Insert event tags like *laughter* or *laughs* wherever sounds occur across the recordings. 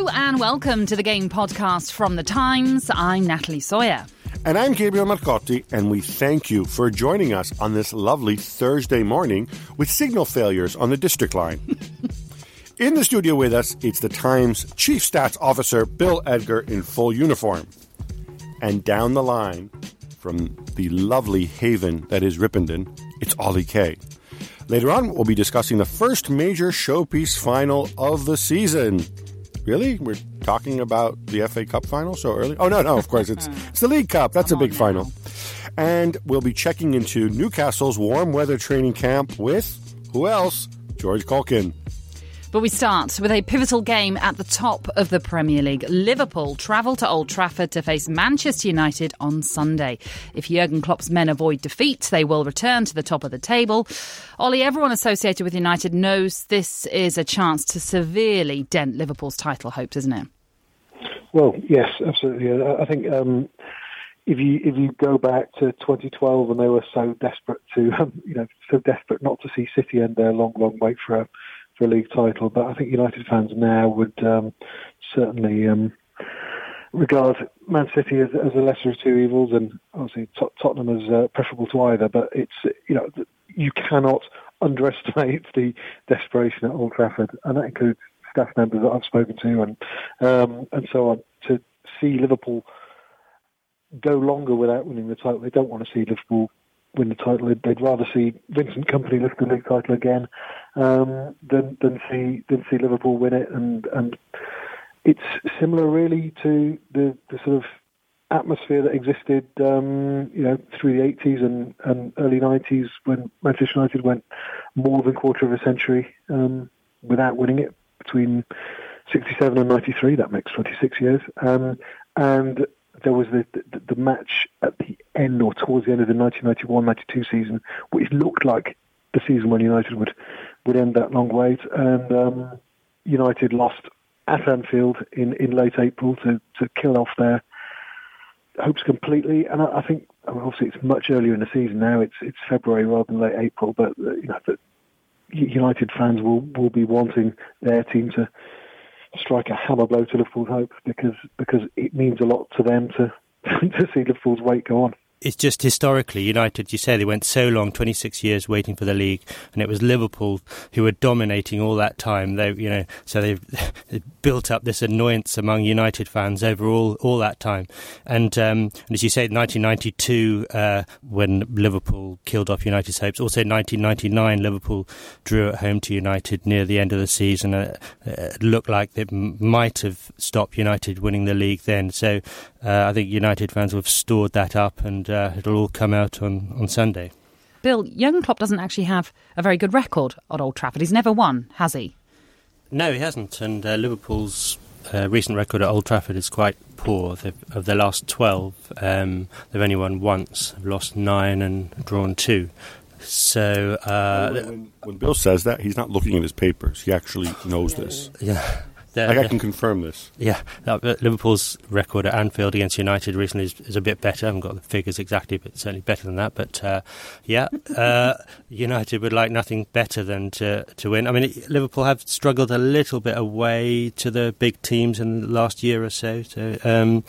Hello and welcome to the Game Podcast from The Times. I'm Natalie Sawyer. And I'm Gabriel Marcotti, and we thank you for joining us on this lovely Thursday morning with signal failures on the district line. *laughs* in the studio with us, it's the Times Chief Stats Officer Bill Edgar in full uniform. And down the line, from the lovely haven that is Ripponden, it's Oli Kay. Later on, we'll be discussing the first major showpiece final of the season. Really? We're talking about the FA Cup final so early? Oh no, no, of course it's *laughs* it's the League Cup. That's a big final. And we'll be checking into Newcastle's warm weather training camp with who else? George Caulkin. But we start with a pivotal game at the top of the Premier League. Liverpool travel to Old Trafford to face Manchester United on Sunday. If Jurgen Klopp's men avoid defeat, they will return to the top of the table. Oli, everyone associated with United knows this is a chance to severely dent Liverpool's title hopes, isn't it? Well, yes, absolutely. I think um, if you if you go back to 2012 when they were so desperate to *laughs* um, you know so desperate not to see City end their long long wait for a for a league title, but I think United fans now would um, certainly um, regard Man City as, as a lesser of two evils, and obviously Tot- Tottenham as uh, preferable to either. But it's you know you cannot underestimate the desperation at Old Trafford, and that includes staff members that I've spoken to and um, and so on to see Liverpool go longer without winning the title. They don't want to see Liverpool win the title. They'd, rather see Vincent Kompany lift the league title again um, than than see than see Liverpool win it. And and it's similar really to the the sort of atmosphere that existed, um, you know, through the 80s and, and early 90s when Manchester United went more than a quarter of a century um, without winning it between 67 and 93. That makes 26 years. Um, and there was the, the, the match at the end or towards the end of the 1991-92 season, which looked like the season when United would would end that long wait, and um, United lost at Anfield in, in late April to, to kill off their hopes completely. And I, I think I mean, obviously it's much earlier in the season now. It's it's February rather than late April, but uh, you know the United fans will will be wanting their team to strike a hammer blow to Liverpool's hopes because because it means a lot to them to *laughs* to see Liverpool's wait go on. It's just historically, United, you say they went so long, 26 years waiting for the league, and it was Liverpool who were dominating all that time. They, you know, so they've, *laughs* built up this annoyance among United fans over all, all that time. And, um, and as you say, 1992, uh, when Liverpool killed off United's hopes. Also 1999, Liverpool drew at home to United near the end of the season. Uh, it looked like it might have stopped United winning the league then. So uh, I think United fans will have stored that up and uh, it'll all come out on, on Sunday. Bill, Jurgen Klopp doesn't actually have a very good record at Old Trafford. He's never won, has he? No, he hasn't. And uh, Liverpool's uh, recent record at Old Trafford is quite poor. They've, of their last 12, um, they've only won once. Lost nine and drawn two. So, uh, when, when, when Bill says that, he's not looking at his papers. He actually knows this. yeah. The- Like I can confirm this. Yeah, uh, Liverpool's record at Anfield against United recently is, is a bit better. I haven't got the figures exactly, but certainly better than that. But uh, yeah, uh, United would like nothing better than to, to win. I mean, Liverpool have struggled a little bit away to the big teams in the last year or so. So, um,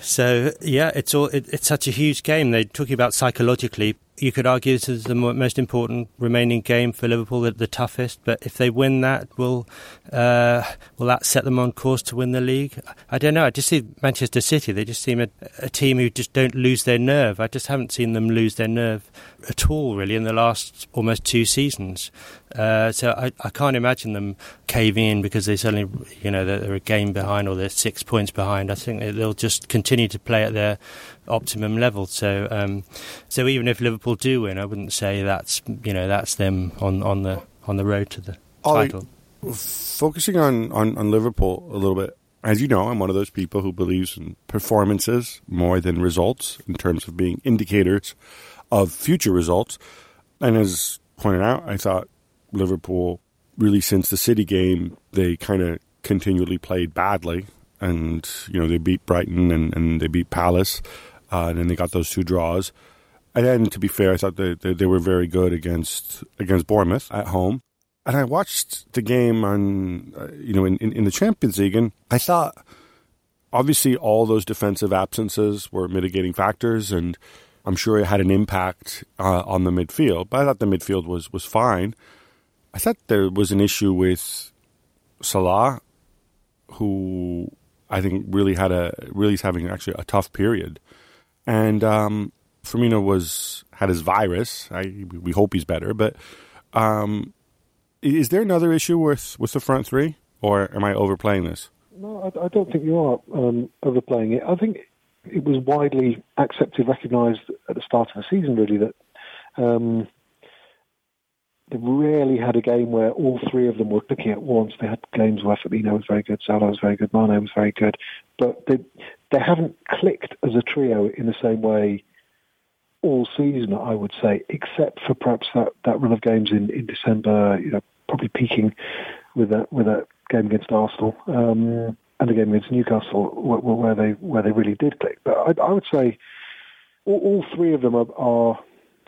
so yeah, it's all it, it's such a huge game. They're talking about psychologically you could argue this is the most important remaining game for Liverpool, the, the toughest. But if they win that, will uh, will that set them on course to win the league? I don't know. I just see Manchester City. They just seem a, a team who just don't lose their nerve. I just haven't seen them lose their nerve at all, really, in the last almost two seasons. Uh, so I, I, can't imagine them caving in because they suddenly, you know, they're, they're, a game behind or they're six points behind. I think they'll just continue to play at their optimum level. So, um, so even if Liverpool do win, I wouldn't say that's you know that's them on, on the on the road to the Oli, title. Focusing on, on, on Liverpool a little bit, as you know, I'm one of those people who believes in performances more than results in terms of being indicators of future results. And as pointed out, I thought Liverpool really since the City game they kind of continually played badly, and you know they beat Brighton and, and they beat Palace, uh, and then they got those two draws. And then, to be fair, I thought they, they, they were very good against against Bournemouth at home. And I watched the game on, uh, you know, in, in, in the Champions League, and I thought, obviously, all those defensive absences were mitigating factors, and I'm sure it had an impact uh, on the midfield. But I thought the midfield was was fine. I thought there was an issue with Salah, who I think really had a really is having actually a tough period, and um, Firmino was had his virus. I, we hope he's better, but um, is there another issue with with the front three, or am I overplaying this? No, I, I don't think you are um, overplaying it. I think it was widely accepted, recognised at the start of the season, really, that um, they rarely had a game where all three of them were clicking at once. They had games where Firmino was very good, Salah was very good, Mane was very good, but they they haven't clicked as a trio in the same way all season. I would say, except for perhaps that, that run of games in, in December. You know, probably peaking with that with that game against Arsenal um, and a game against Newcastle where, where, they where they really did click. But I, I would say all, all three of them are, are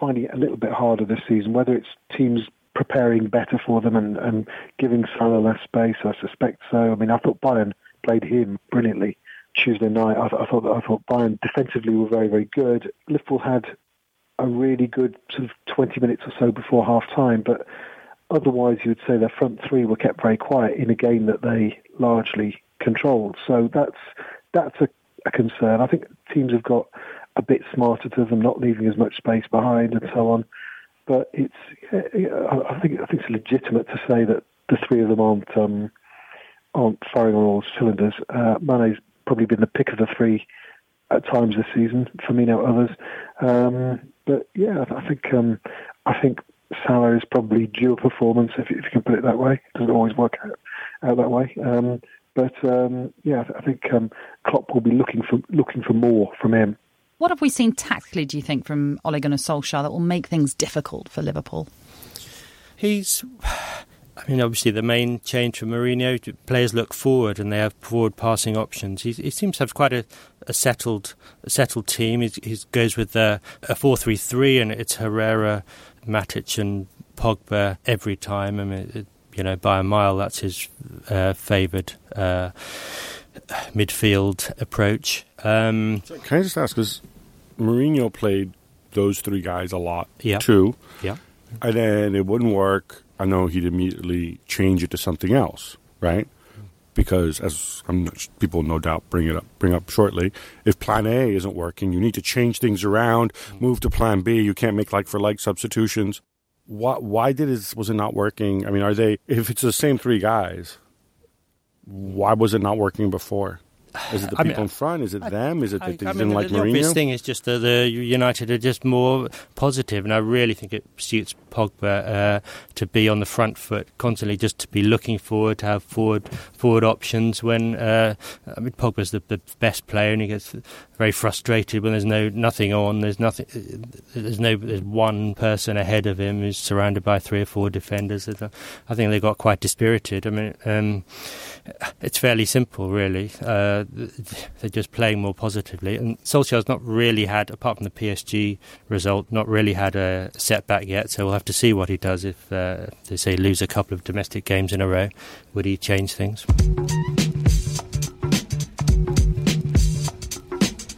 finding it a little bit harder this season, whether it's teams preparing better for them and, and giving Salah less space. I suspect so. I mean, I thought Bayern played him brilliantly Tuesday night. I, I thought I thought Bayern defensively were very very good. Liverpool had a really good sort of 20 minutes or so before half time, but otherwise you would say their front three were kept very quiet in a game that they largely controlled. So that's that's a, a concern. I think teams have got a bit smarter to them, not leaving as much space behind and so on. But it's, I think, I think it's legitimate to say that the three of them aren't um, aren't firing on all cylinders. Uh, Mane's probably been the pick of the three at times this season. Firmino, others. Um, but yeah, I think um, I think Salah is probably due a performance if, if you can put it that way. It doesn't always work out, out that way. Um, but um, yeah, I think um, Klopp will be looking for looking for more from him. What have we seen tactically, do you think, from Ole Gunnar Solskjaer that will make things difficult for Liverpool? He's. I mean, obviously, the main change for Mourinho, players look forward and they have forward passing options. He, he seems to have quite a, a settled a settled team. He goes with a, a 4 3 3, and it's Herrera, Matic, and Pogba every time. I mean, it, you know, by a mile, that's his uh, favoured uh, midfield approach. Um, Can I just ask? Because Mourinho played those three guys a lot yeah. too. Yeah. And then it wouldn't work. I know he'd immediately change it to something else, right? Because as not, people no doubt bring it up, bring up shortly, if Plan A isn't working, you need to change things around, move to Plan B. You can't make like for like substitutions. Why, why did it was it not working? I mean, are they if it's the same three guys? Why was it not working before? Is it the I people mean, in front? Is it I, them? Is it that they I didn't mean, like the, Mourinho? The obvious thing is just that the United are just more positive, and I really think it suits Pogba uh, to be on the front foot constantly, just to be looking forward, to have forward forward options. When uh, I mean, Pogba's the, the best player, and he gets very frustrated when there's no nothing on. There's nothing. There's no. There's one person ahead of him who's surrounded by three or four defenders. I think they got quite dispirited. I mean, um, it's fairly simple, really. Uh, *laughs* they're just playing more positively. And Solskjaer's not really had, apart from the PSG result, not really had a setback yet. So we'll have to see what he does if uh, they say lose a couple of domestic games in a row. Would he change things?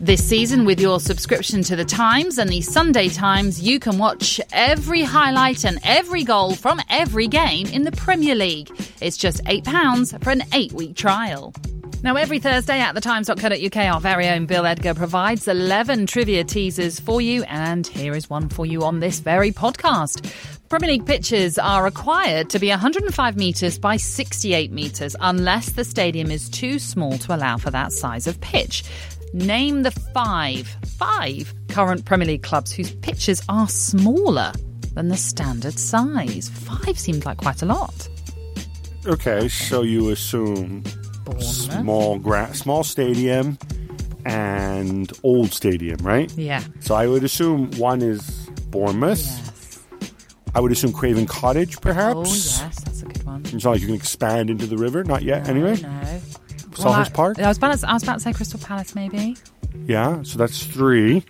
This season, with your subscription to The Times and the Sunday Times, you can watch every highlight and every goal from every game in the Premier League. It's just £8 for an eight week trial. Now, every Thursday at thetimes.co.uk, our very own Bill Edgar provides 11 trivia teasers for you, and here is one for you on this very podcast. Premier League pitches are required to be 105 metres by 68 metres unless the stadium is too small to allow for that size of pitch. Name the five, five current Premier League clubs whose pitches are smaller than the standard size. Five seems like quite a lot. Okay, so you assume small gra- small stadium and old stadium, right? Yeah. So I would assume one is Bournemouth. Yes. I would assume Craven Cottage, perhaps. Oh, yes, that's a good one. It's not like you can expand into the river, not yet. anyway, No. Selhurst Park. I was, about to, I was about to say Crystal Palace, maybe. Yeah, so that's three.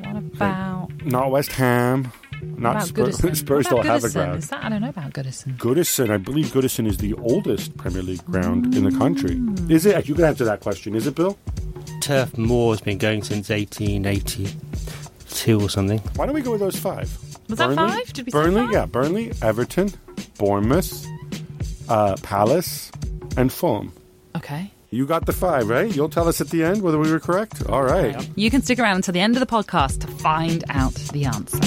What about. Not West Ham. What Not about Spurs. Goodison? Spurs don't have a ground. Is that, I don't know about Goodison. Goodison, I believe Goodison is the oldest Premier League ground in the country. Mm. Is it? You can answer that question. Is it, Bill? Turf Moor's been going since 1882 or something. Why don't we go with those five? Was that Burnley? five? Did we say Burnley, five? yeah. Burnley, Everton, Bournemouth, uh, Palace, and Fulham. Okay. You got the five, right? You'll tell us at the end whether we were correct. All right. You can stick around until the end of the podcast to find out the answer.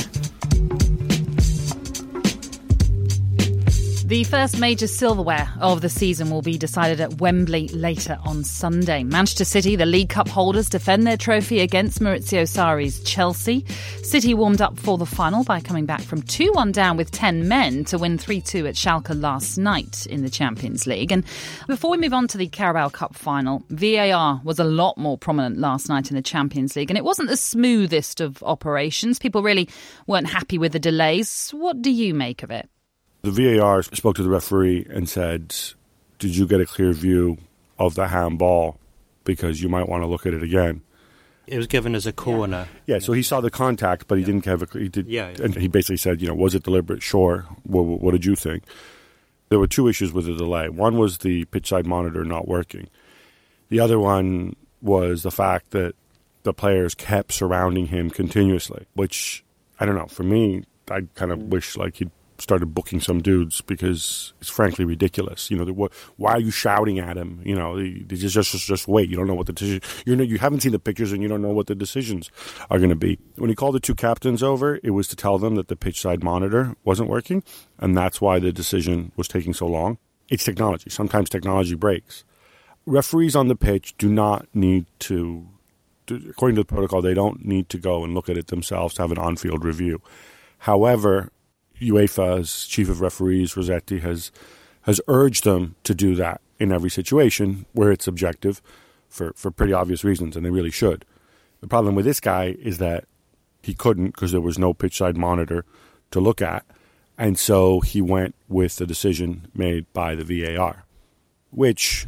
The first major silverware of the season will be decided at Wembley later on Sunday. Manchester City, the League Cup holders, defend their trophy against Maurizio Sarri's Chelsea. City warmed up for the final by coming back from 2 1 down with 10 men to win 3 2 at Schalke last night in the Champions League. And before we move on to the Carabao Cup final, VAR was a lot more prominent last night in the Champions League, and it wasn't the smoothest of operations. People really weren't happy with the delays. What do you make of it? The VAR spoke to the referee and said, Did you get a clear view of the handball? Because you might want to look at it again. It was given as a corner. Yeah, so he saw the contact, but he didn't have a. He did, Yeah, yeah. and he basically said, you know, was it deliberate? Sure. What, what did you think? There were two issues with the delay. One was the pitch side monitor not working. The other one was the fact that the players kept surrounding him continuously, which I don't know. For me, I kind of wish like he'd started booking some dudes because it's frankly ridiculous. You know, why are you shouting at him? You know, just just just wait. You don't know what the decision. You know, you haven't seen the pictures and you don't know what the decisions are going to be. When he called the two captains over, it was to tell them that the pitch side monitor wasn't working, and that's why the decision was taking so long. It's technology. Sometimes technology breaks. Referees on the pitch do not need to to- according to the protocol, they don't need to go and look at it themselves to have an on-field review. However, UEFA's chief of referees Rosetti has has urged them to do that in every situation where it's objective, for for pretty obvious reasons, and they really should. The problem with this guy is that he couldn't because there was no pitch side monitor to look at, and so he went with the decision made by the VAR, which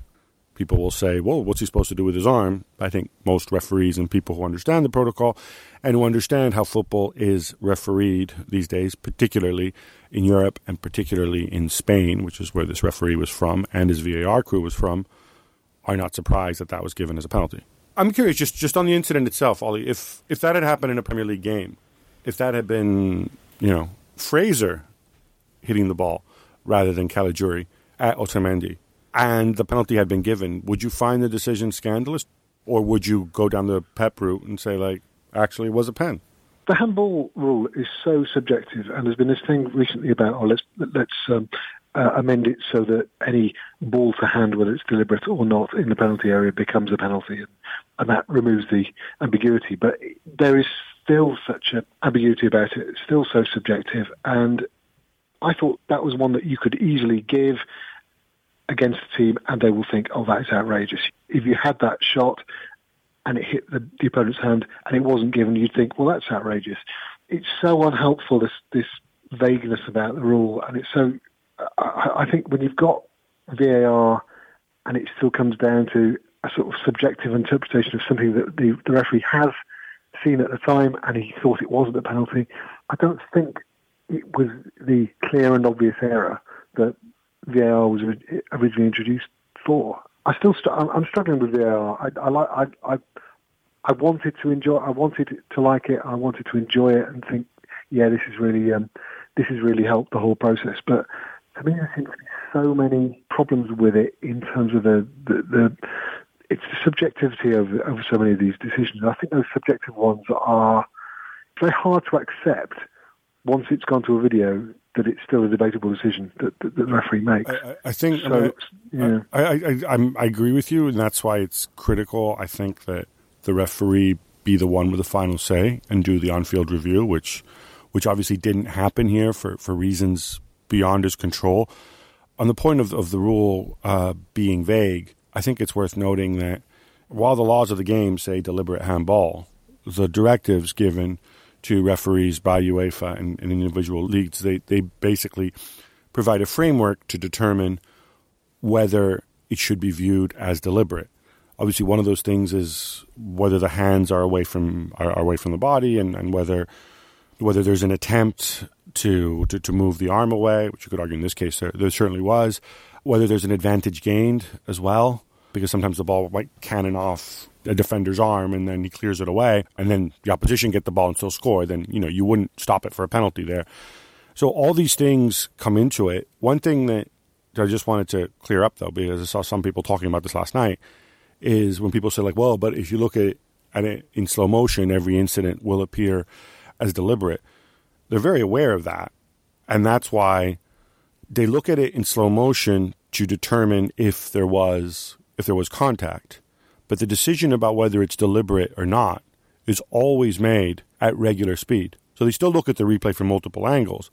people will say, well, what's he supposed to do with his arm? I think most referees and people who understand the protocol and who understand how football is refereed these days, particularly in Europe and particularly in Spain, which is where this referee was from and his VAR crew was from, are not surprised that that was given as a penalty. I'm curious, just just on the incident itself, Oli, if if that had happened in a Premier League game, if that had been, you know, Fraser hitting the ball rather than Caligiuri at Otamendi, and the penalty had been given, would you find the decision scandalous, or would you go down the Pep route and say, like, actually, was a pen? the handball rule is so subjective, and there's been this thing recently about, oh, let's let's um, uh, amend it so that any ball to hand, whether it's deliberate or not, in the penalty area becomes a penalty, and, and that removes the ambiguity. But there is still such an ambiguity about it; it's still so subjective, and I thought that was one that you could easily give against the team, and they will think, oh, that is outrageous. If you had that shot and it hit the, the opponent's hand and it wasn't given, you'd think, well, that's outrageous. It's so unhelpful, this, this vagueness about the rule. And it's so, I, I think when you've got VAR and it still comes down to a sort of subjective interpretation of something that the, the referee has seen at the time and he thought it wasn't a penalty, I don't think it was the clear and obvious error that VAR was originally introduced for. I still, st- I'm, I'm struggling with VAR. I, I like, I, I, I wanted to enjoy. I wanted to like it. I wanted to enjoy it and think, yeah, this is really um, this has really helped the whole process. But to me, there seems to be so many problems with it in terms of the the, the it's the subjectivity of, of so many of these decisions. I think those subjective ones are very hard to accept once it's gone to a video that it's still a debatable decision that, that, that the referee makes. I, I think so. I, mean, yeah. I, I, I, I agree with you, and that's why it's critical. I think that the referee be the one with the final say and do the on-field review, which which obviously didn't happen here for, for reasons beyond his control. On the point of, of the rule uh, being vague, I think it's worth noting that while the laws of the game say deliberate handball, the directives given to referees by UEFA and, and individual leagues, they, they basically provide a framework to determine whether it should be viewed as deliberate. Obviously, one of those things is whether the hands are away from are, are away from the body, and, and whether whether there's an attempt to, to, to move the arm away, which you could argue in this case there, there certainly was, whether there's an advantage gained as well, because sometimes the ball might cannon off a defender's arm and then he clears it away, and then the opposition get the ball and still score, then you know you wouldn't stop it for a penalty there. So all these things come into it. One thing that I just wanted to clear up though, because I saw some people talking about this last night, is when people say like, well, but if you look at at it in slow motion, every incident will appear as deliberate. They're very aware of that. And that's why they look at it in slow motion to determine if there was if there was contact. But the decision about whether it's deliberate or not is always made at regular speed. So they still look at the replay from multiple angles,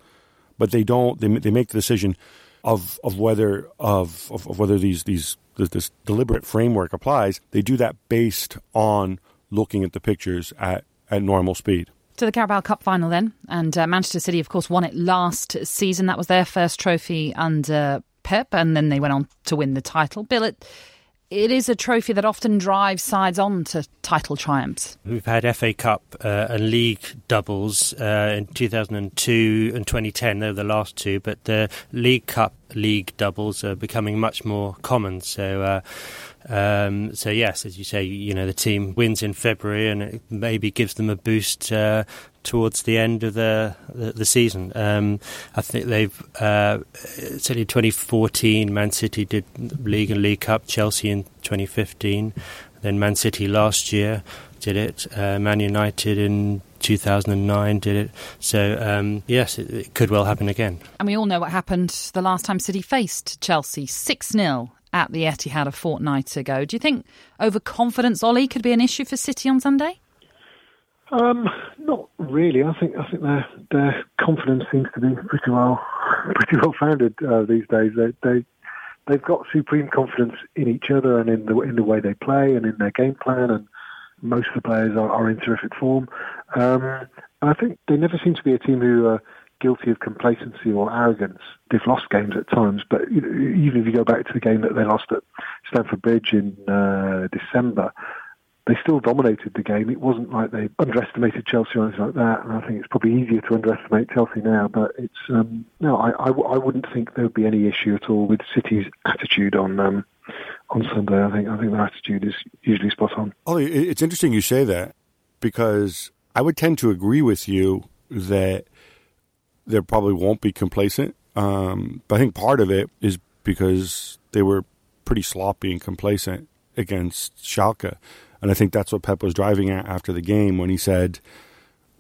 but they don't. They, they make the decision of of whether of, of, of whether these these this, this deliberate framework applies. They do that based on looking at the pictures at at normal speed to the Carabao Cup final then. And uh, Manchester City, of course, won it last season. That was their first trophy under Pep, and then they went on to win the title. Bill, it, it is a trophy that often drives sides on to title triumphs. We've had FA Cup uh, and league doubles uh, in 2002 and 2010. They were the last two, but the League Cup league doubles are becoming much more common. So uh, um, so yes, as you say, you know the team wins in February, and it maybe gives them a boost uh, towards the end of the the, the season. Um, I think they've uh, certainly 2014, Man City did League and League Cup, Chelsea in 2015, then Man City last year did it, uh, Man United in 2009 did it. So, um, yes, it, it, could well happen again. And we all know what happened the last time City faced Chelsea 6 0 at the Etihad a fortnight ago. Do you think overconfidence, Oli, could be an issue for City on Sunday? Um, not really. I think I think their their confidence seems to be pretty well *laughs* pretty well founded uh, these days. They they they've got supreme confidence in each other and in the in the way they play and in their game plan. And most of the players are, are in terrific form. Um, and I think they never seem to be a team who. are guilty of complacency or arrogance. They've lost games at times, but even if you go back to the game that they lost at Stamford Bridge in uh, December, they still dominated the game. It wasn't like they underestimated Chelsea or anything like that. And I think it's probably easier to underestimate Chelsea now. But it's um, no, I, I, I, wouldn't think there would be any issue at all with City's attitude on um, on Sunday. I think I think their attitude is usually spot on. Oli, it's interesting you say that because I would tend to agree with you that they probably won't be complacent. Um, but I think part of it is because they were pretty sloppy and complacent against Schalke. And I think that's what Pep was driving at after the game when he said,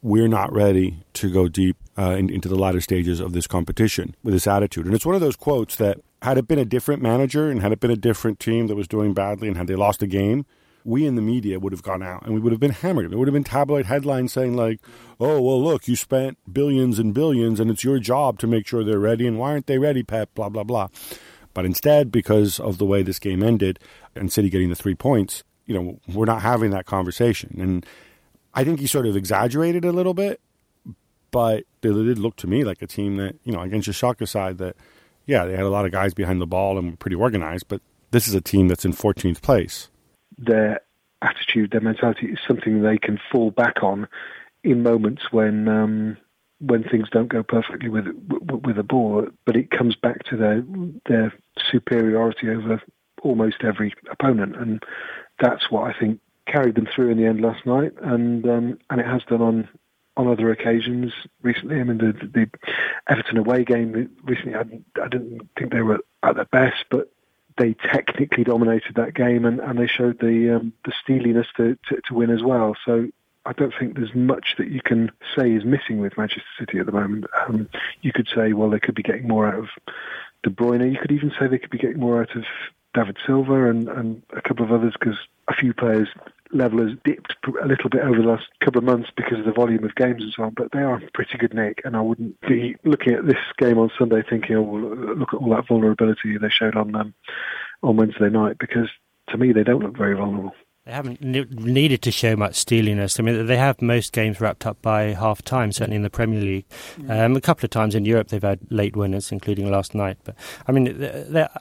We're not ready to go deep uh, in, into the latter stages of this competition with this attitude. And it's one of those quotes that, had it been a different manager and had it been a different team that was doing badly and had they lost a game, we in the media would have gone out and we would have been hammered. There would have been tabloid headlines saying like, "Oh, well, look, you spent billions and billions, and it's your job to make sure they're ready. And why aren't they ready, Pep? Blah blah blah." But instead, because of the way this game ended and City getting the three points, you know, we're not having that conversation. And I think he sort of exaggerated a little bit, but it did look to me like a team that, you know, against the Schalke side that, yeah, they had a lot of guys behind the ball and were pretty organized, but this is a team that's in 14th place their attitude, their mentality is something they can fall back on in moments when um, when things don't go perfectly with with a ball. But it comes back to their their superiority over almost every opponent, and that's what I think carried them through in the end last night, and um, and it has done on on other occasions recently. I mean, the, the Everton away game recently, I didn't, I didn't think they were at their best, but they technically dominated that game and, and they showed the um, the steeliness to, to, to win as well. So I don't think there's much that you can say is missing with Manchester City at the moment. Um, you could say, well, they could be getting more out of De Bruyne. You could even say they could be getting more out of David Silva and, and a couple of others because a few players level has dipped a little bit over the last couple of months because of the volume of games and so on, but they are pretty good nick. And I wouldn't be looking at this game on Sunday thinking, oh, well, look at all that vulnerability they showed on um, on Wednesday night because to me they don't look very vulnerable. They haven't needed to show much steeliness. I mean, they have most games wrapped up by half time, certainly in the Premier League. Mm. Um, a couple of times in Europe, they've had late winners, including last night. But I mean,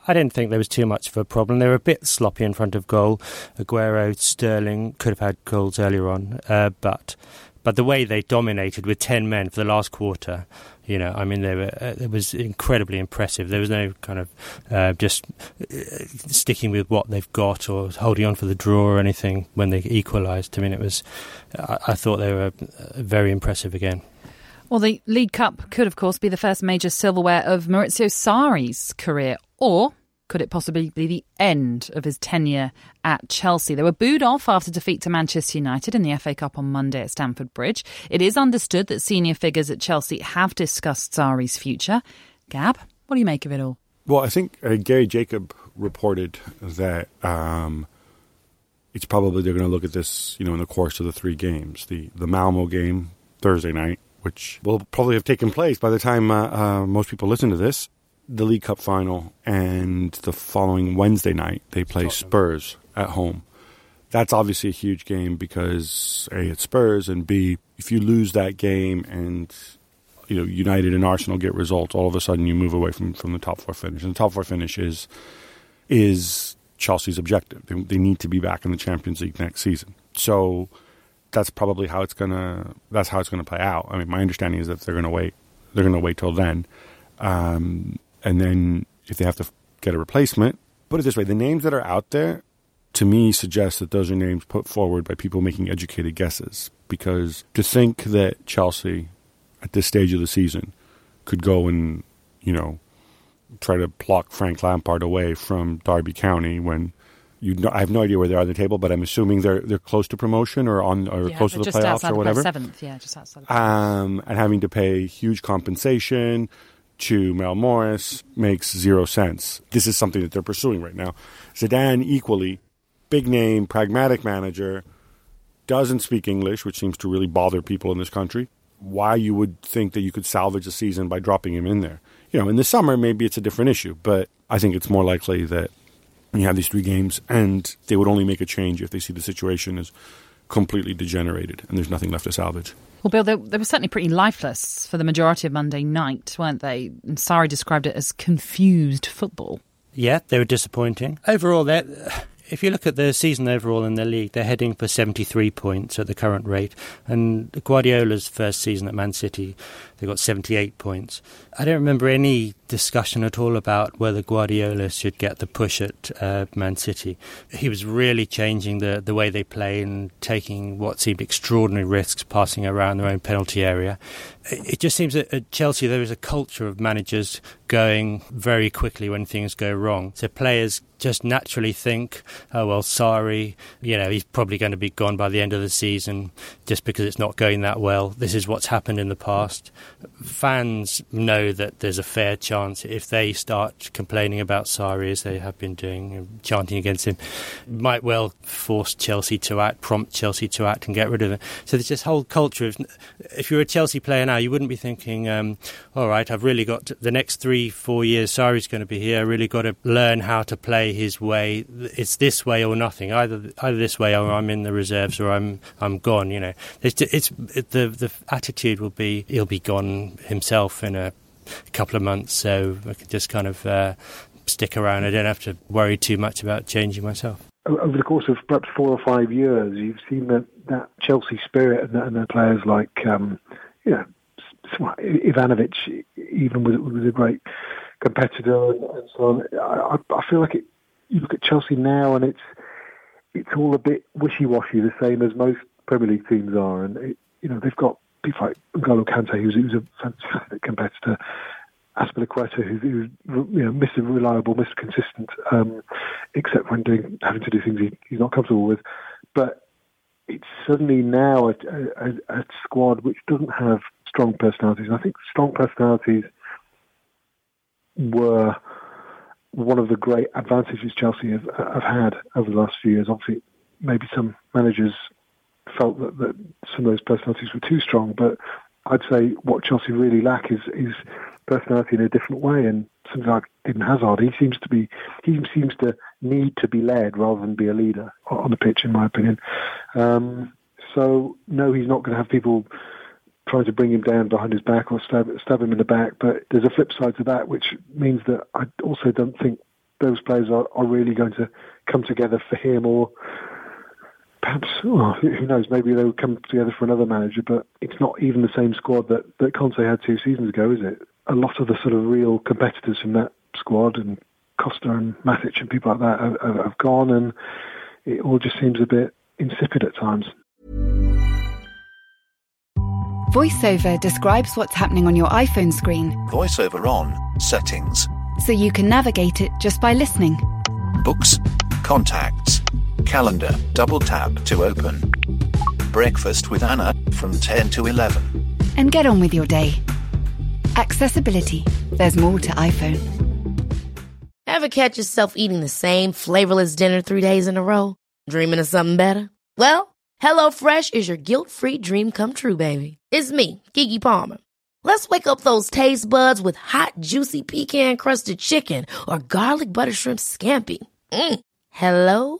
I didn't think there was too much of a problem. They were a bit sloppy in front of goal. Aguero, Sterling could have had goals earlier on, uh, but but the way they dominated with ten men for the last quarter you know, I mean, they were, uh, it was incredibly impressive. There was no kind of uh, just uh, sticking with what they've got or holding on for the draw or anything when they equalised. I mean, it was. I, I thought they were uh, very impressive again. Well, the League Cup could, of course, be the first major silverware of Maurizio Sarri's career, or could it possibly be the end of his tenure at Chelsea? They were booed off after defeat to Manchester United in the FA Cup on Monday at Stamford Bridge. It is understood that senior figures at Chelsea have discussed Sarri's future. Gab, what do you make of it all? Well, I think uh, Gary Jacob reported that um, it's probably they're going to look at this, you know, in the course of the three games. The the Malmo game Thursday night, which will probably have taken place by the time uh, uh, most people listen to this the League Cup final, and the following Wednesday night they play Spurs at home. That's obviously a huge game because a it's Spurs, and b if you lose that game and you know United and Arsenal get results, all of a sudden you move away from, from the top four finish. And the top four finish is is Chelsea's objective. They, they need to be back in the Champions League next season. So that's probably how it's gonna that's how it's gonna play out. I mean, my understanding is that they're gonna wait. They're gonna wait till then. Um, and then if they have to get a replacement, put it this way: the names that are out there, to me, suggest that those are names put forward by people making educated guesses. Because to think that Chelsea, at this stage of the season, could go and you know try to pluck Frank Lampard away from Derby County when you know, I have no idea where they are on the table, but I'm assuming they're they're close to promotion or on or yeah, close to the playoffs or whatever. Seventh, yeah, just outside. Um, and having to pay huge compensation, to Mel Morris makes zero sense. This is something that they're pursuing right now. Zidane, equally, big name, pragmatic manager, doesn't speak English, which seems to really bother people in this country. Why you would think that you could salvage a season by dropping him in there? You know, in the summer, maybe it's a different issue, but I think it's more likely that you have these three games and they would only make a change if they see the situation as completely degenerated and there's nothing left to salvage. Well, Bill, they, they, were certainly pretty lifeless for the majority of Monday night, weren't they? And Sarri described it as confused football. Yeah, they were disappointing. Overall, they if you look at the season overall in the league, they're heading for 73 points at the current rate. And Guardiola's first season at Man City, they got 78 points. I don't remember any discussion at all about whether Guardiola should get the push at uh, Man City. He was really changing the, the way they play and taking what seemed extraordinary risks, passing around their own penalty area. It just seems that at Chelsea there is a culture of managers going very quickly when things go wrong. So players just naturally think, oh, well, sorry, you know, he's probably going to be gone by the end of the season just because it's not going that well. This is what's happened in the past. Fans know that there's a fair chance if they start complaining about Sarri as they have been doing, chanting against him, might well force Chelsea to act, prompt Chelsea to act and get rid of him. So there's this whole culture of, if you're a Chelsea player now, you wouldn't be thinking, um, all right, I've really got the next three, four years, Sarri's going to be here, I really got to learn how to play his way. It's this way or nothing. Either either this way or I'm in the reserves or I'm I'm gone. You know, it's, it's it, the the attitude will be he'll be gone himself in a couple of months. So I can just kind of uh, stick around. I don't have to worry too much about changing myself. Over the course of perhaps four or five years, you've seen that, that Chelsea spirit and, and the players like, um, you know, Ivanovic, even with, with a great competitor and, and so on. I, I feel like it you look at Chelsea now, and it's it's all a bit wishy-washy, the same as most Premier League teams are. And it, you know they've got people like N'Golo Kante, who's, who's a fantastic competitor. Azpilicueta, who's, who's you know Mr. Reliable, Mr. Consistent, um, except when doing having to do things he, he's not comfortable with. But it's suddenly now a, a, a, squad which doesn't have strong personalities. And I think strong personalities were one of the great advantages Chelsea have, have had over the last few years. Obviously, maybe some managers felt that, that some of those personalities were too strong, but I'd say what Chelsea really lack is is personality in a different way. And something like Eden Hazard, he seems to be he seems to need to be led rather than be a leader on the pitch, in my opinion. Um, so no, he's not going to have people trying to bring him down behind his back or stab, stab him in the back. But there's a flip side to that, which means that I also don't think those players are, are really going to come together for him or perhaps, *laughs* oh, who knows, maybe they'll come together for another manager, but it's not even the same squad that, that Conte had two seasons ago, is it? A lot of the sort of real competitors from that squad and Costa and Matic and people like that have, have gone and it all just seems a bit insipid at times. VoiceOver describes what's happening on your iPhone screen. VoiceOver on, settings. So you can navigate it just by listening. Books, contacts, calendar, double tap to open. Breakfast with Anna from 10 to 11. And get on with your day. Accessibility. There's more to iPhone. Ever catch yourself eating the same flavorless dinner three days in a row? Dreaming of something better? Well, HelloFresh is your guilt free dream come true, baby. It's me, Keke Palmer. Let's wake up those taste buds with hot, juicy pecan crusted chicken or garlic butter shrimp scampi. Mm. Hello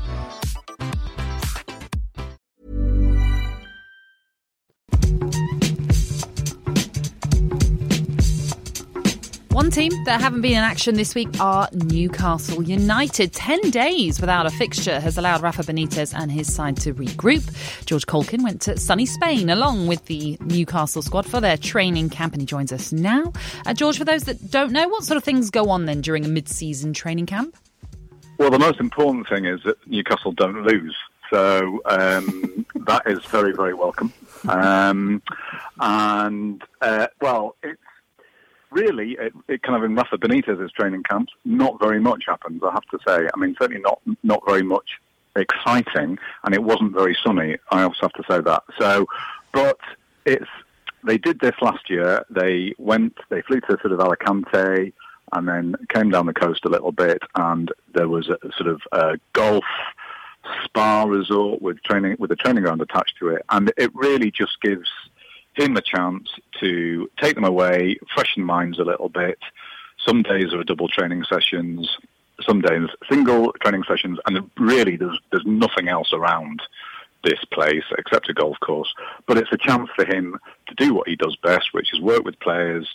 One team that haven't been in action this week are Newcastle United. Ten days without a fixture has allowed Rafa Benitez and his side to regroup. George Caulkin went to sunny Spain along with the Newcastle squad for their training camp, and he joins us now. Uh, George, for those that don't know, what sort of things go on then during a mid-season training camp? Well, the most important thing is that Newcastle don't lose. So um, *laughs* that is very, very welcome. Um, and, uh, well, it's really, it, it, kind of in Rafa Benitez's training camps, not very much happens. I have to say. I mean, certainly not not very much exciting, and it wasn't very sunny. I also have to say that. So, but it's they did this last year. They went, they flew to sort of Alicante, and then came down the coast a little bit, and there was a sort of a golf spa resort with training with a training ground attached to it, and it really just gives him a chance to take them away, freshen minds a little bit. Some days are double training sessions, some days single training sessions, and really there's there's nothing else around this place except a golf course. But it's a chance for him to do what he does best, which is work with players,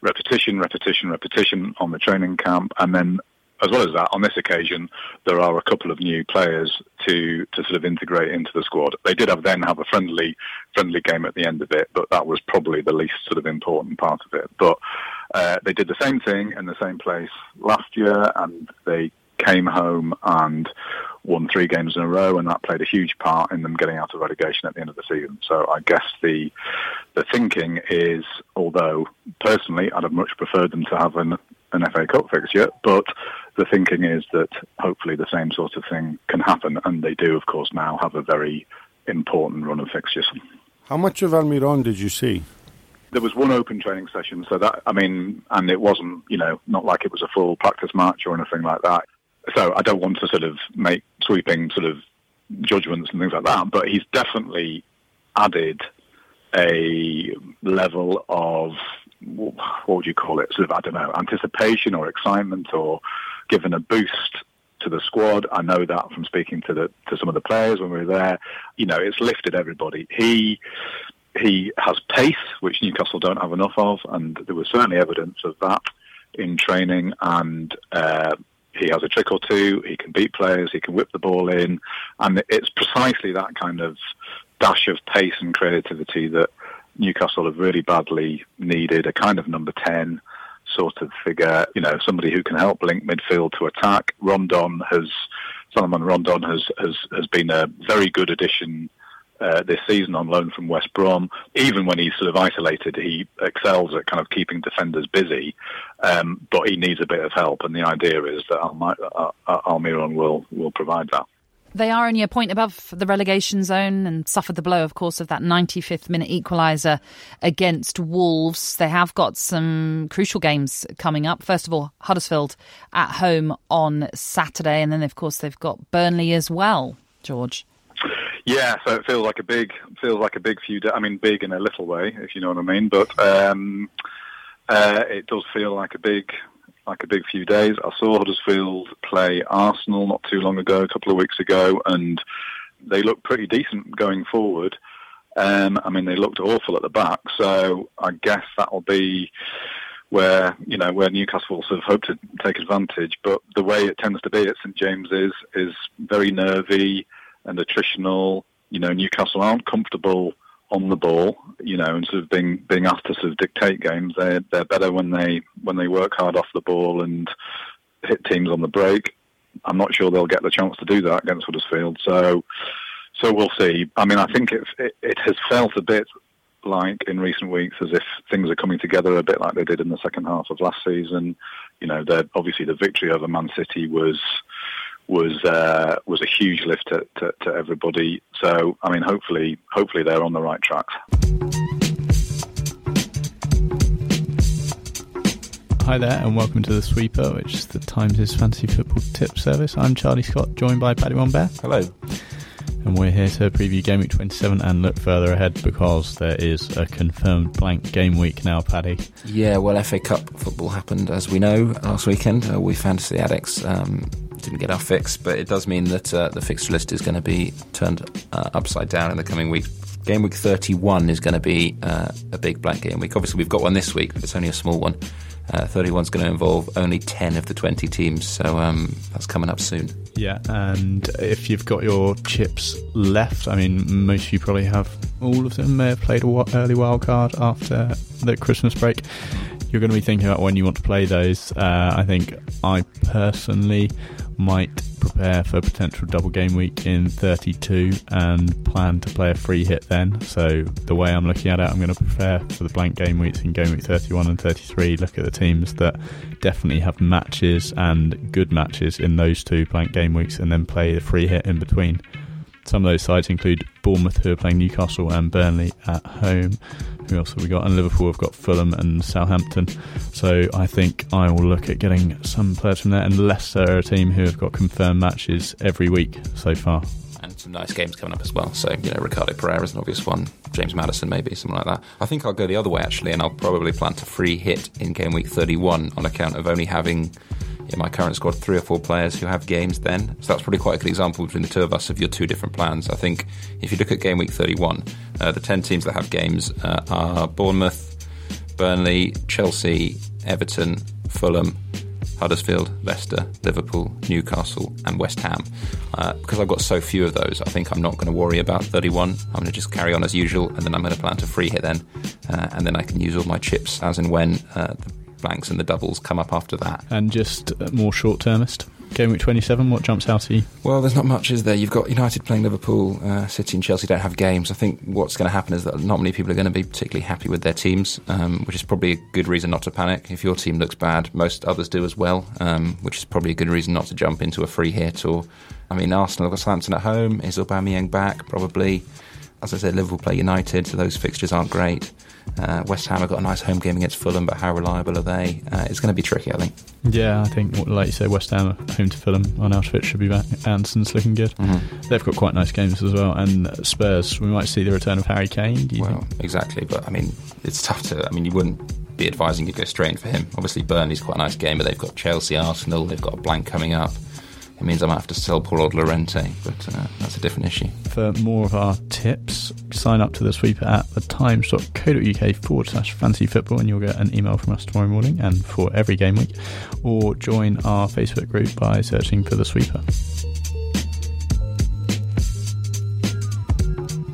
repetition, repetition, repetition on the training camp, and then as well as that, on this occasion, there are a couple of new players to to sort of integrate into the squad. They did have then have a friendly friendly game at the end of it, but that was probably the least sort of important part of it. But uh, they did the same thing in the same place last year, and they came home and won three games in a row, and that played a huge part in them getting out of relegation at the end of the season. So I guess the the thinking is, although personally I'd have much preferred them to have an an FA Cup fixture, but the thinking is that hopefully the same sort of thing can happen, and they do, of course, now have a very important run of fixtures. How much of Almiron did you see? There was one open training session, so that I mean, and it wasn't, you know, not like it was a full practice match or anything like that. So I don't want to sort of make sweeping sort of judgments and things like that, but he's definitely added a level of what would you call it? Sort of I don't know, anticipation or excitement or given a boost to the squad. I know that from speaking to the to some of the players when we were there. You know, it's lifted everybody. He he has pace, which Newcastle don't have enough of, and there was certainly evidence of that in training. And uh, he has a trick or two. He can beat players. He can whip the ball in, and it's precisely that kind of dash of pace and creativity that Newcastle have really badly needed a kind of number 10 sort of figure, you know, somebody who can help link midfield to attack. Rondon has, Salomon Rondon has, has, has been a very good addition uh, this season on loan from West Brom. Even when he's sort of isolated, he excels at kind of keeping defenders busy, um, but he needs a bit of help. And the idea is that uh, uh, Almiron will will provide that. They are only a point above the relegation zone and suffered the blow, of course, of that 95th minute equaliser against Wolves. They have got some crucial games coming up. First of all, Huddersfield at home on Saturday, and then, of course, they've got Burnley as well, George. Yeah, so it feels like a big feels like a big few. I mean, big in a little way, if you know what I mean. But um, uh, it does feel like a big like a big few days. I saw Huddersfield play Arsenal not too long ago, a couple of weeks ago, and they looked pretty decent going forward. Um, I mean, they looked awful at the back, so I guess that'll be where you know where Newcastle sort of hope to take advantage. But the way it tends to be at St James's is very nervy and attritional. You know, Newcastle aren't comfortable on the ball, you know, and sort of being being asked to sort of dictate games. They're they're better when they when they work hard off the ball and hit teams on the break. I'm not sure they'll get the chance to do that against Huddersfield. So so we'll see. I mean, I think it, it, it has felt a bit like in recent weeks as if things are coming together a bit like they did in the second half of last season. You know, obviously the victory over Man City was was uh, was a huge lift to, to, to, everybody. So I mean, hopefully, hopefully they're on the right track. Hi there, and welcome to the Sweeper, which is the Times' fantasy football tip service. I'm Charlie Scott, joined by Paddy Behr. Hello. And we're here to preview Game Week 27 and look further ahead because there is a confirmed blank game week now, Paddy. Yeah, well, FA Cup football happened, as we know, last weekend. Uh, we fantasy addicts um, didn't get our fix, but it does mean that uh, the fixture list is going to be turned uh, upside down in the coming week. Game week 31 is going to be uh, a big blank game week. Obviously, we've got one this week, but it's only a small one. Uh, 31 is going to involve only 10 of the 20 teams, so um, that's coming up soon. Yeah, and if you've got your chips left, I mean, most of you probably have all of them may have played a early wild card after the Christmas break. You're going to be thinking about when you want to play those. Uh, I think I personally might prepare for a potential double game week in 32 and plan to play a free hit then. So the way I'm looking at it, I'm going to prepare for the blank game weeks in game week 31 and 33. Look at the teams that definitely have matches and good matches in those two blank game weeks, and then play the free hit in between. Some of those sites include Bournemouth, who are playing Newcastle, and Burnley at home. Who else have we got? And Liverpool have got Fulham and Southampton. So I think I will look at getting some players from there. And Leicester are a team who have got confirmed matches every week so far. And some nice games coming up as well. So, you know, Ricardo Pereira is an obvious one. James Maddison, maybe, something like that. I think I'll go the other way, actually, and I'll probably plant a free hit in game week 31 on account of only having in my current squad three or four players who have games then. So that's probably quite a good example between the two of us of your two different plans. I think if you look at game week 31, uh, the 10 teams that have games uh, are Bournemouth, Burnley, Chelsea, Everton, Fulham, Huddersfield, Leicester, Liverpool, Newcastle, and West Ham. Uh, because I've got so few of those, I think I'm not going to worry about 31. I'm going to just carry on as usual, and then I'm going to plan to free hit then, uh, and then I can use all my chips as and when uh, the blanks and the doubles come up after that. And just more short termist. Game week 27, what jumps out at you? Well, there's not much, is there? You've got United playing Liverpool, uh, City and Chelsea don't have games. I think what's going to happen is that not many people are going to be particularly happy with their teams, um, which is probably a good reason not to panic. If your team looks bad, most others do as well, um, which is probably a good reason not to jump into a free hit. Or, I mean, Arsenal have got Southampton at home. Is Aubameyang back? Probably. As I said, Liverpool play United, so those fixtures aren't great. Uh, West Ham have got a nice home game against Fulham, but how reliable are they? Uh, it's going to be tricky, I think. Yeah, I think, like you say, West Ham home to Fulham. Arnautovic should be back. Anderson's looking good. Mm-hmm. They've got quite nice games as well. And Spurs, we might see the return of Harry Kane. well, think? exactly. But I mean, it's tough to. I mean, you wouldn't be advising you go straight in for him. Obviously, Burnley's quite a nice game, but they've got Chelsea, Arsenal. They've got a blank coming up it means I might have to sell poor old Llorente, but uh, that's a different issue. For more of our tips, sign up to the sweeper at thetimes.co.uk forward slash fantasy football and you'll get an email from us tomorrow morning and for every game week. Or join our Facebook group by searching for the sweeper.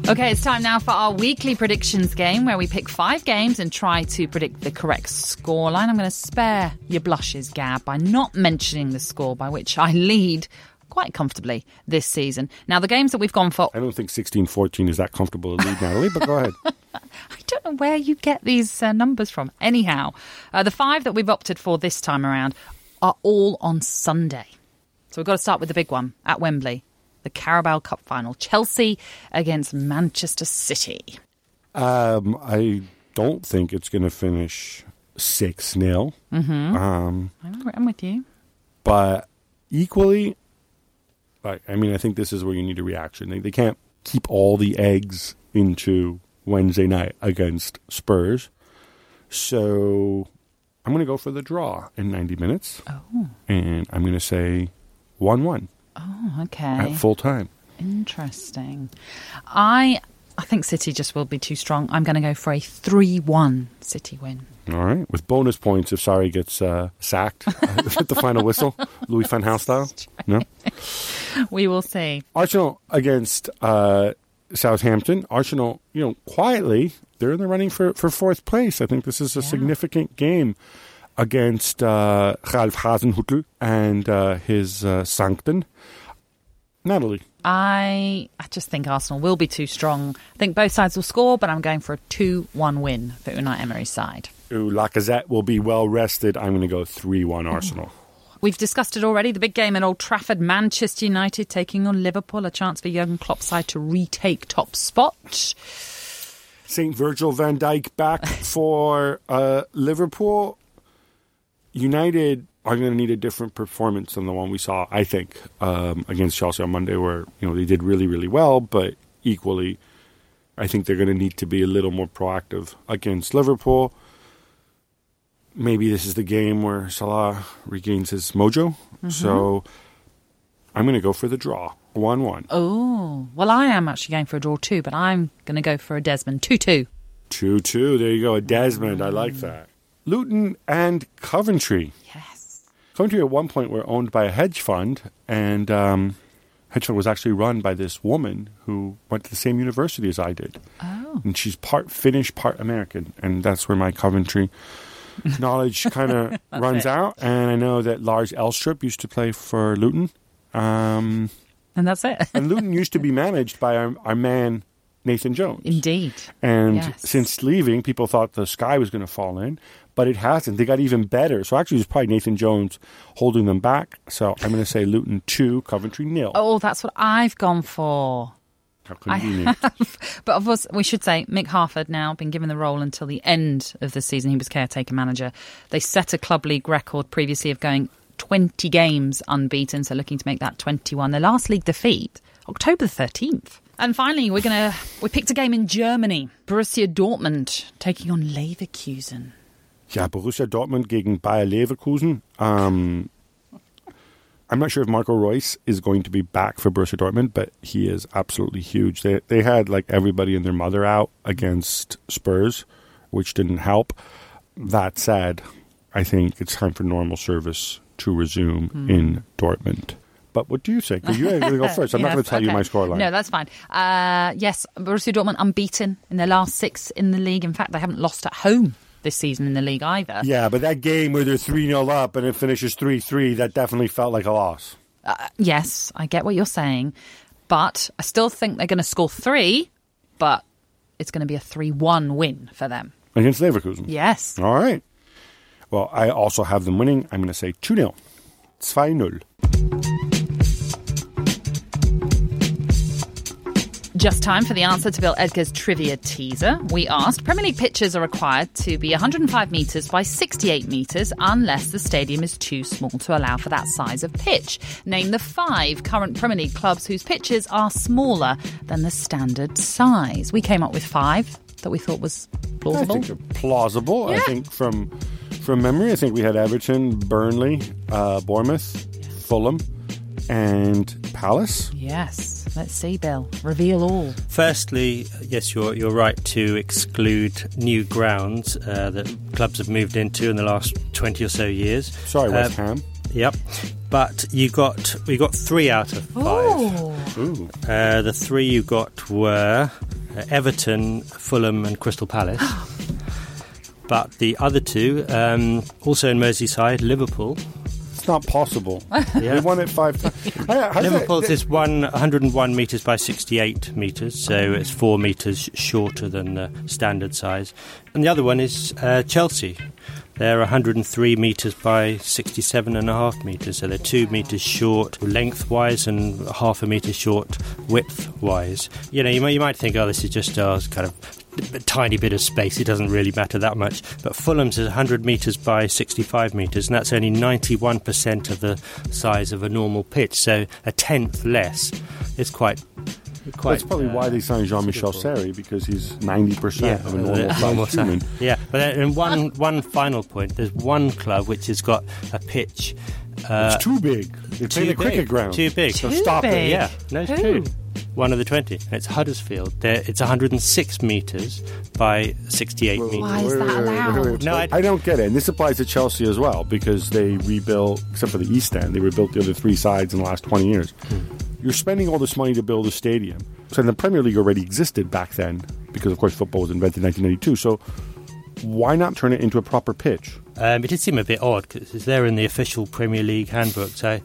Okay, it's time now for our weekly predictions game where we pick five games and try to predict the correct scoreline. I'm going to spare your blushes, Gab, by not mentioning the score by which I lead quite comfortably this season. Now, the games that we've gone for. I don't think 16 14 is that comfortable a lead, Natalie, but go ahead. *laughs* I don't know where you get these uh, numbers from. Anyhow, uh, the five that we've opted for this time around are all on Sunday. So we've got to start with the big one at Wembley the Carabao Cup final. Chelsea against Manchester City. Um, I don't think it's going to finish 6 0. Mm-hmm. Um, I'm with you. but equally, like, I mean, I think this is where you need a reaction. They, they can't keep all the eggs into Wednesday night against Spurs. So I'm going to go for the draw in 90 minutes. Oh. And I'm going to say 1 1 Oh, okay. at full time. Interesting. I I think City just will be too strong. I'm going to go for a 3-1 City win. All right. With bonus points if Sarri gets uh, sacked *laughs* at the final whistle, Louis van Gaal style. No? *laughs* We will see. Arsenal against uh, Southampton. Arsenal, you know, quietly, they're in the running for, for fourth place. I think this is a significant game against uh, Ralf Hasenhüttl and uh, his uh, Sancton. Natalie. I I just think Arsenal will be too strong. I think both sides will score, but I'm going for a 2-1 win for Unai Emery's side. Ooh, Lacazette will be well rested. I'm going to go 3 1 Arsenal. We've discussed it already. The big game at Old Trafford, Manchester United taking on Liverpool, a chance for Jurgen Klopp's side to retake top spot. St. Virgil van Dijk back *laughs* for uh, Liverpool. United are going to need a different performance than the one we saw, I think, um, against Chelsea on Monday, where you know they did really, really well, but equally, I think they're going to need to be a little more proactive against Liverpool. Maybe this is the game where Salah regains his mojo. So I'm going to go for the draw, one-one. Oh, well, I am actually going for a draw too, but I'm going to go for a Desmond 2 2. 2 2. There you go. A Desmond. I like that. Luton and Coventry. Yes. Coventry at one point were owned by a hedge fund, and um, hedge fund was actually run by this woman who went to the same university as I did. Oh. And she's part Finnish, part American. And that's where my Coventry *laughs* knowledge kind of runs out. And I know that Lars Elstrup used to play for Luton. Um, And that's it. and Luton used to be *laughs* managed by our, our man, Nathan Jones. Indeed. And Yes. since leaving, people thought the sky was going to fall in, but it hasn't. They got even better. So actually, it's probably Nathan Jones holding them back. So I'm going to say Luton 2, Coventry nil. Oh, that's what I've gone for. How convenient. *laughs* But of course, we should say Mick Harford now been given the role until the end of the season. He was caretaker manager. They set a club league record previously of going 20 games unbeaten, so looking to make that 21. Their last league defeat, October 13th. And finally, we're gonna we picked a game in Germany. Borussia Dortmund taking on Leverkusen. Ja, Borussia Dortmund gegen Bayer Leverkusen. Um, I'm not sure if Marco Reus is going to be back for Borussia Dortmund, but he is absolutely huge. They they had like everybody and their mother out against Spurs, which didn't help. That said, I think it's time for normal service to resume Hmm. in Dortmund. But what do you say? 'Cause you're going to go first. I'm not going to tell you my scoreline. No, that's fine. Uh, yes, Borussia Dortmund unbeaten in their last six in the league. In fact, they haven't lost at home this season in the league either. yeah, but that game where they're 3 0 up and it finishes 3 3, that definitely felt like a loss. Uh, yes, I get what you're saying, but I still think they're going to score three, but it's going to be a 3 1 win for them. Against Leverkusen. Yes. All right. Well, I also have them winning. I'm going to say 2 0. 2 0. Just time for the answer to Bill Edgar's trivia teaser. We asked Premier League pitches are required to be 105 metres by 68 metres unless the stadium is too small to allow for that size of pitch. Name the five current Premier League clubs whose pitches are smaller than the standard size. We came up with five that we thought was I plausible. think they're plausible. I think from from memory, I think we had Everton, Burnley, uh, Bournemouth, Fulham, and Palace. Yes. Let's see, Bill. Reveal all. Firstly, yes, you're you're right to exclude new grounds uh, that clubs have moved into in the last twenty or so years. Sorry, West Um, Ham. Yep, but you got we got three out of five. Ooh. Uh, the three you got were uh, Everton, Fulham, and Crystal Palace. *gasps* but the other two, um, also in Merseyside, Liverpool. It's not possible. *laughs* Yeah. They won it five times. *laughs* Liverpool's is one 101 metres by 68 metres, so it's four metres shorter than the standard size. And the other one is uh, Chelsea. They're 103 metres by 67 and a half metres, so they're two metres short lengthwise and half a metre short widthwise. You know, you might, you might think, oh, this is just uh, kind of a tiny bit of space. It doesn't really matter that much. But Fulham's is 100 metres by 65 metres, and that's only 91% of the size of a normal pitch. So a tenth less. It's quite. quite That's probably uh, why they signed Jean-Michel Seri because he's 90% of a normal the normal human. Yeah, but then in one one final point, there's one club which has got a pitch. Uh, It's too big. They play too the cricket big, ground. Too big. So stop it. big? Yeah, no, it's Who? true. One of the 20. and It's Huddersfield. They're, it's 106 metres by 68 metres. Why is that allowed? wait, wait. No, I- I don't get it. And this applies to Chelsea as well because they rebuilt, except for the East End, they rebuilt the other three sides in the last 20 years. You're spending all this money to build a stadium. So the Premier League already existed back then because, of course, football was invented in 1992. So why not turn it into a proper pitch? Um, it did seem a bit odd because it's there in the official Premier League handbook. So,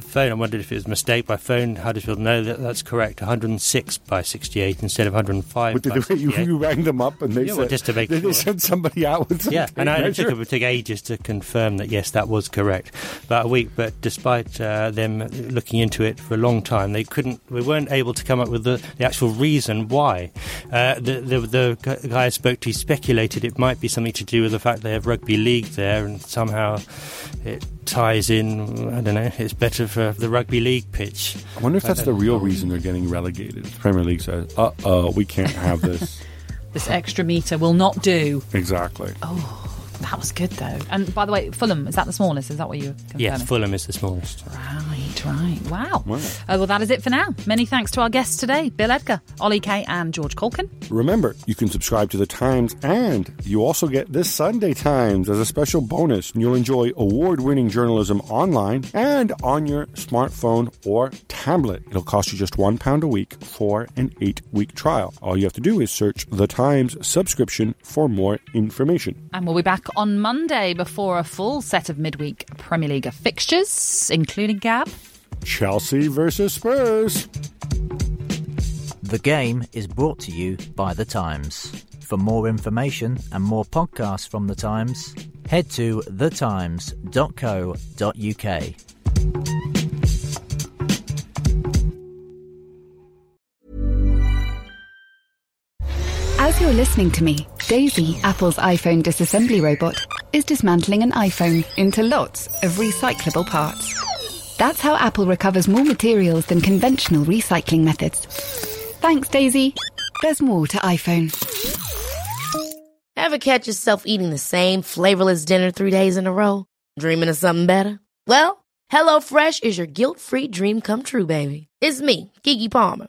phone. I wondered if it was a mistake by phone. Huddersfield. No, that, that's correct. 106 by 68 instead of 105. But they, you, you rang them up and they Yeah, said, well, just to make they, they sent somebody out with Yeah, and I, took, it took ages to confirm that yes, that was correct. About a week, but despite uh, them looking into it for a long time, they couldn't. We weren't able to come up with the, the actual reason why. Uh, the, the the guy I spoke to speculated it might be something to do with the fact they have rugby league there, and somehow it ties in. I don't know. It's better for the rugby league pitch. I wonder if that's the real reason they're getting relegated. The Premier League says, uh oh, we can't have this. *laughs* This extra meter will not do. exactly. That was good though. And by the way, Fulham is that the smallest? Is that what you? Yes, Fulham is the smallest. Right, right. Wow. Wow. Uh, well, that is it for now. Many thanks to our guests today Bill Edgar, Oli Kay, and George Caulkin. Remember, you can subscribe to the Times, and you also get this Sunday Times as a special bonus. And you'll enjoy award winning journalism online and on your smartphone or tablet. It'll cost you just £1 a week for an eight week trial. All you have to do is search the Times subscription for more information. And we'll be back on Monday before a full set of midweek Premier League fixtures, including Gab. Chelsea versus Spurs. The game is brought to you by The Times. For more information and more podcasts from The Times, head to thetimes.co.uk. As you're listening to me, Daisy, Apple's iPhone disassembly robot, is dismantling an iPhone into lots of recyclable parts. That's how Apple recovers more materials than conventional recycling methods. Thanks, Daisy. There's more to iPhone. Ever catch yourself eating the same flavorless dinner three days in a row? Dreaming of something better? Well, HelloFresh is your guilt-free dream come true, baby. It's me, Keke Palmer.